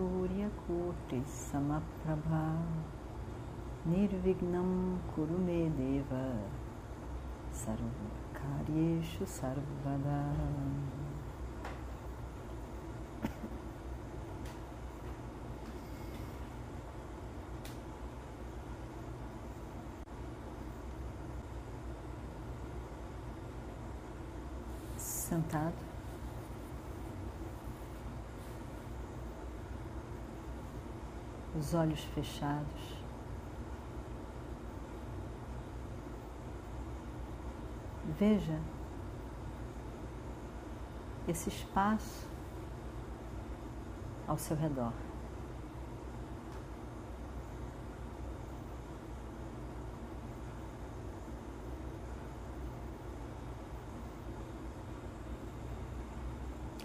Suryakotis Samaprabha Nirvignam Kurume Deva Sarvakaryeshu Sarvada. Sentado os olhos fechados. Veja esse espaço ao seu redor.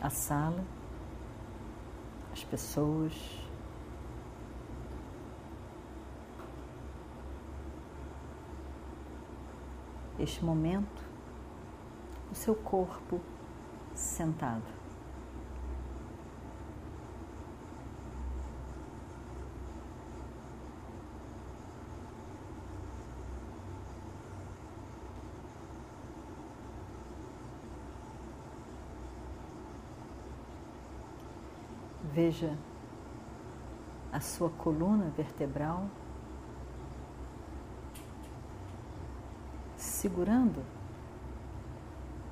A sala, as pessoas, este momento, o seu corpo sentado. Veja a sua coluna vertebral segurando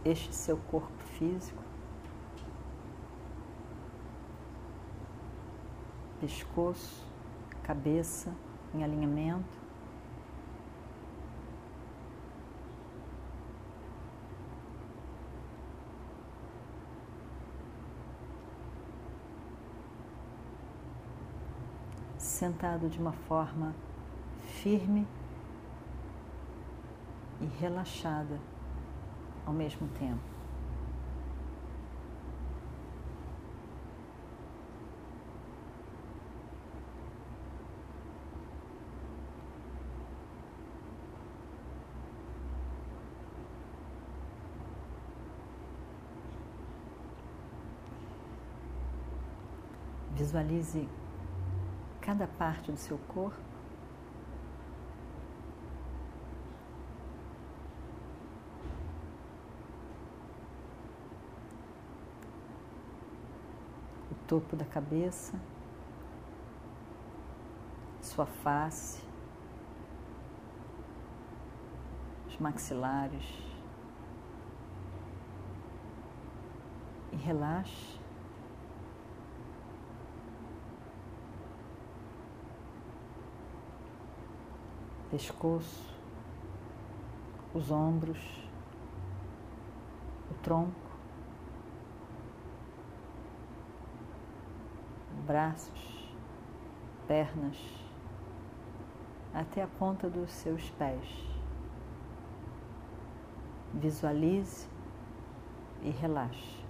este seu corpo físico, pescoço, cabeça em alinhamento. Sentado de uma forma firme e relaxada ao mesmo tempo. Visualize cada parte do seu corpo topo da cabeça, sua face, os maxilares. E relaxe. Pescoço, os ombros, o tronco. Braços, pernas, até a ponta dos seus pés. Visualize e relaxe.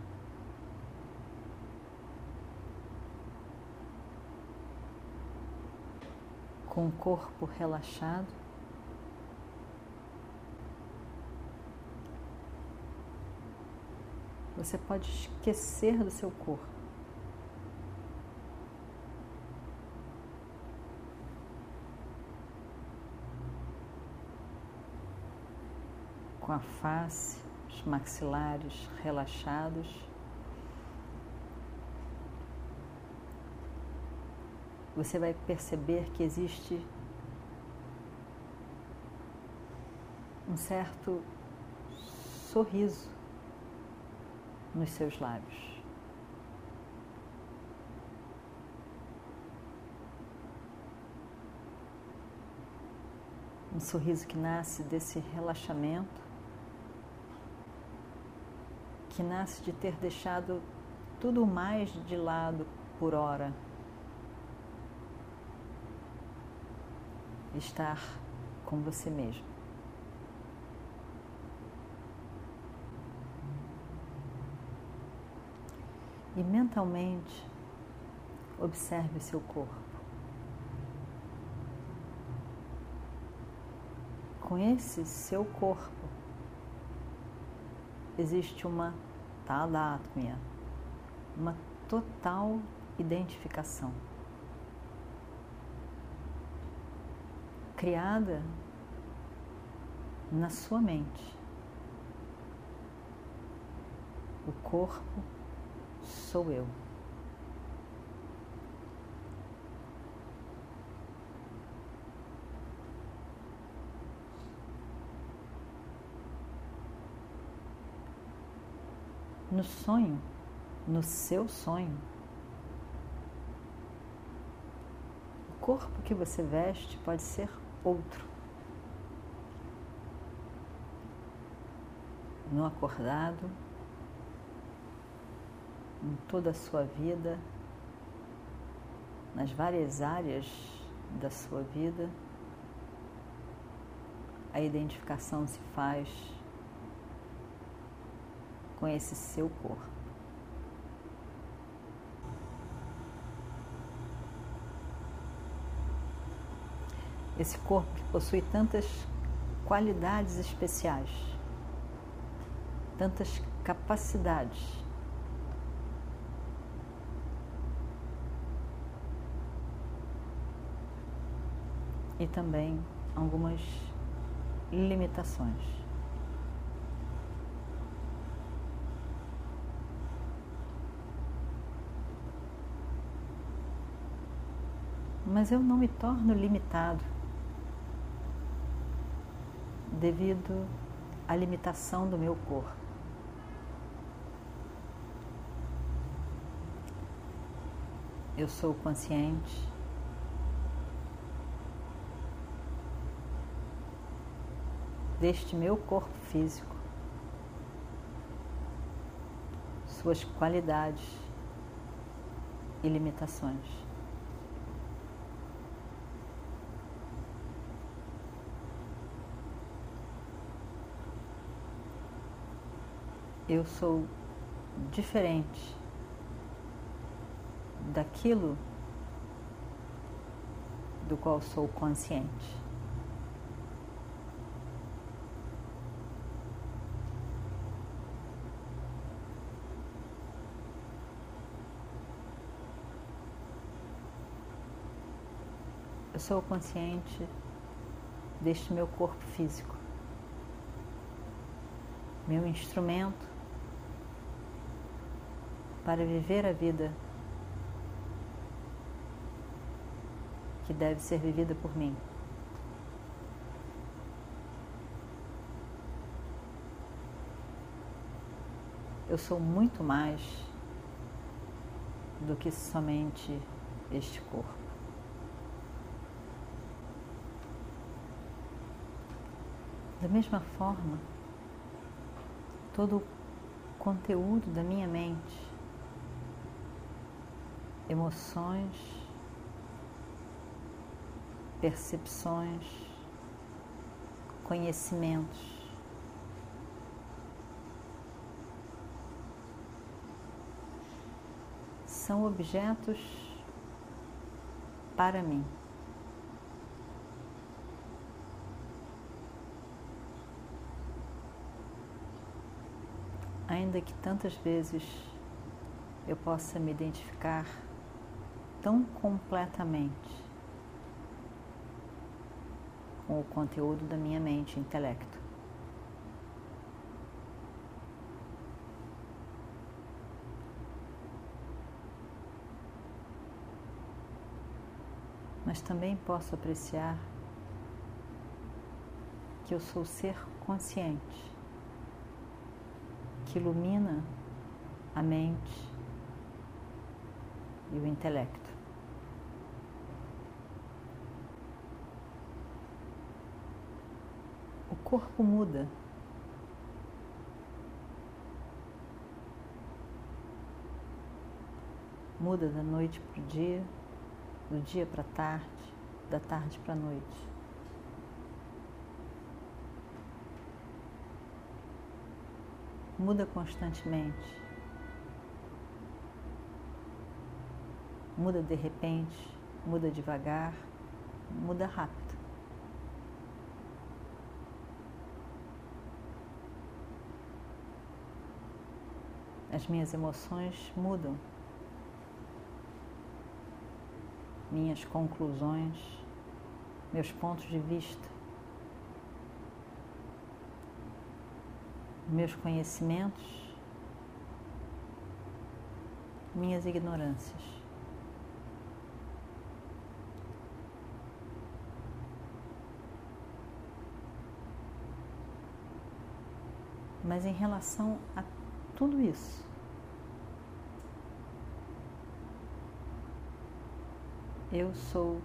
Com o corpo relaxado, você pode esquecer do seu corpo. Face, os maxilares relaxados. Você vai perceber que existe um certo sorriso nos seus lábios. Um sorriso que nasce desse relaxamento que nasce de ter deixado tudo mais de lado por hora. estar com você mesmo. E mentalmente observe seu corpo. Com esse seu corpo existe uma tadatmia, uma total identificação. Criada na sua mente. O corpo sou eu. No sonho, no seu sonho, o corpo que você veste pode ser outro. No acordado, em toda a sua vida, nas várias áreas da sua vida, a identificação se faz com esse seu corpo. Esse corpo que possui tantas qualidades especiais, tantas capacidades. E também algumas limitações. Mas eu não me torno limitado devido à limitação do meu corpo. Eu sou consciente deste meu corpo físico, suas qualidades e limitações. Eu sou diferente daquilo do qual sou consciente. Eu sou consciente deste meu corpo físico, meu instrumento para viver a vida que deve ser vivida por mim. Eu sou muito mais do que somente este corpo. Da mesma forma, todo o conteúdo da minha mente emoções, percepções, conhecimentos. São objetos para mim. Ainda que tantas vezes eu possa me identificar tão completamente com o conteúdo da minha mente e intelecto. Mas também posso apreciar que eu sou ser consciente, que ilumina a mente e o intelecto. corpo muda. Muda da noite para o dia, do dia para a tarde, da tarde para a noite. Muda constantemente. Muda de repente, muda devagar, muda rápido. As minhas emoções mudam. Minhas conclusões, meus pontos de vista, meus conhecimentos, minhas ignorâncias. Mas em relação a tudo isso. Eu sou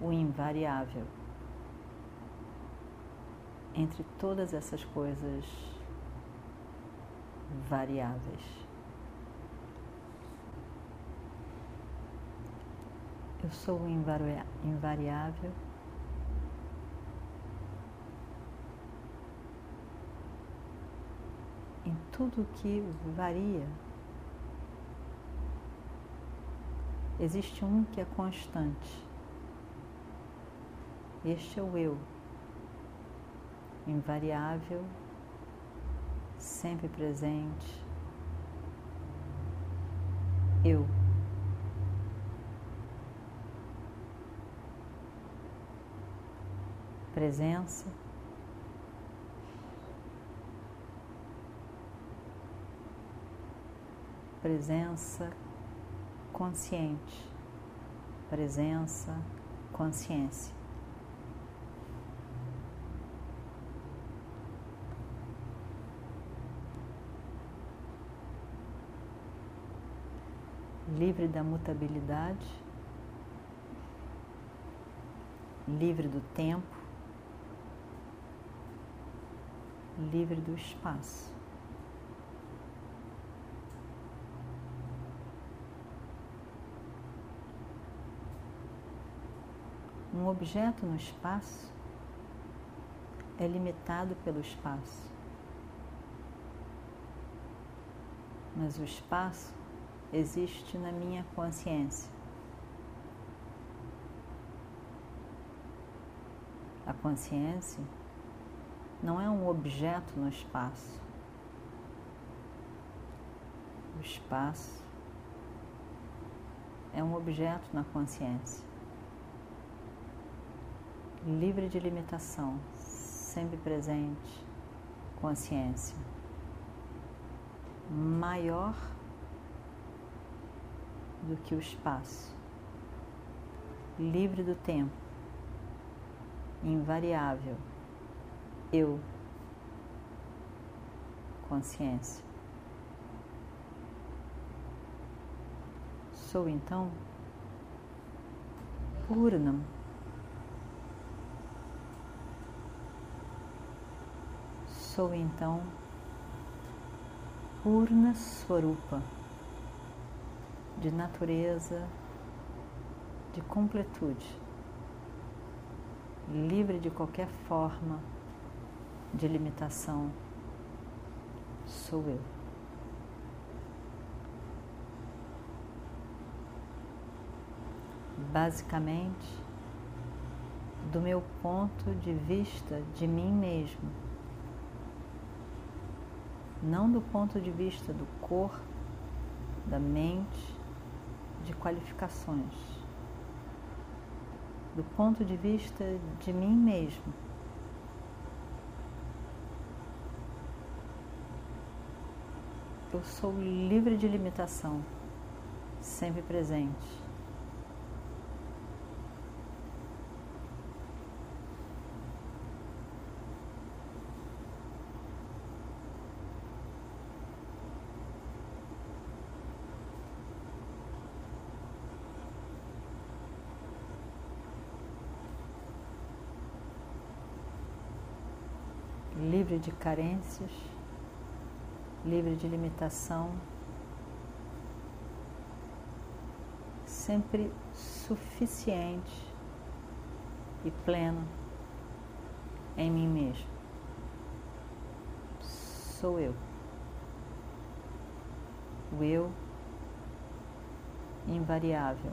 o invariável entre todas essas coisas variáveis. Eu sou o invariável em tudo que varia. Existe um que é constante. Este é o eu, invariável, sempre presente. Eu. Presença presença consciente, presença, consciência. Livre da mutabilidade, livre do tempo, livre do espaço. Um objeto no espaço é limitado pelo espaço. Mas o espaço existe na minha consciência. A consciência não é um objeto no espaço. O espaço é um objeto na consciência livre de limitação, sempre presente, consciência maior do que o espaço, livre do tempo, invariável, eu, consciência. Sou então Purnam Sou então Purna Swarupa, de natureza, de completude, livre de qualquer forma de limitação, sou eu. Basicamente, do meu ponto de vista de mim mesmo não do ponto de vista do corpo, da mente, de qualificações, do ponto de vista de mim mesmo. Eu sou livre de limitação, sempre presente. Livre de carências, livre de limitação, sempre suficiente e pleno em mim mesmo. sou eu. O eu invariável.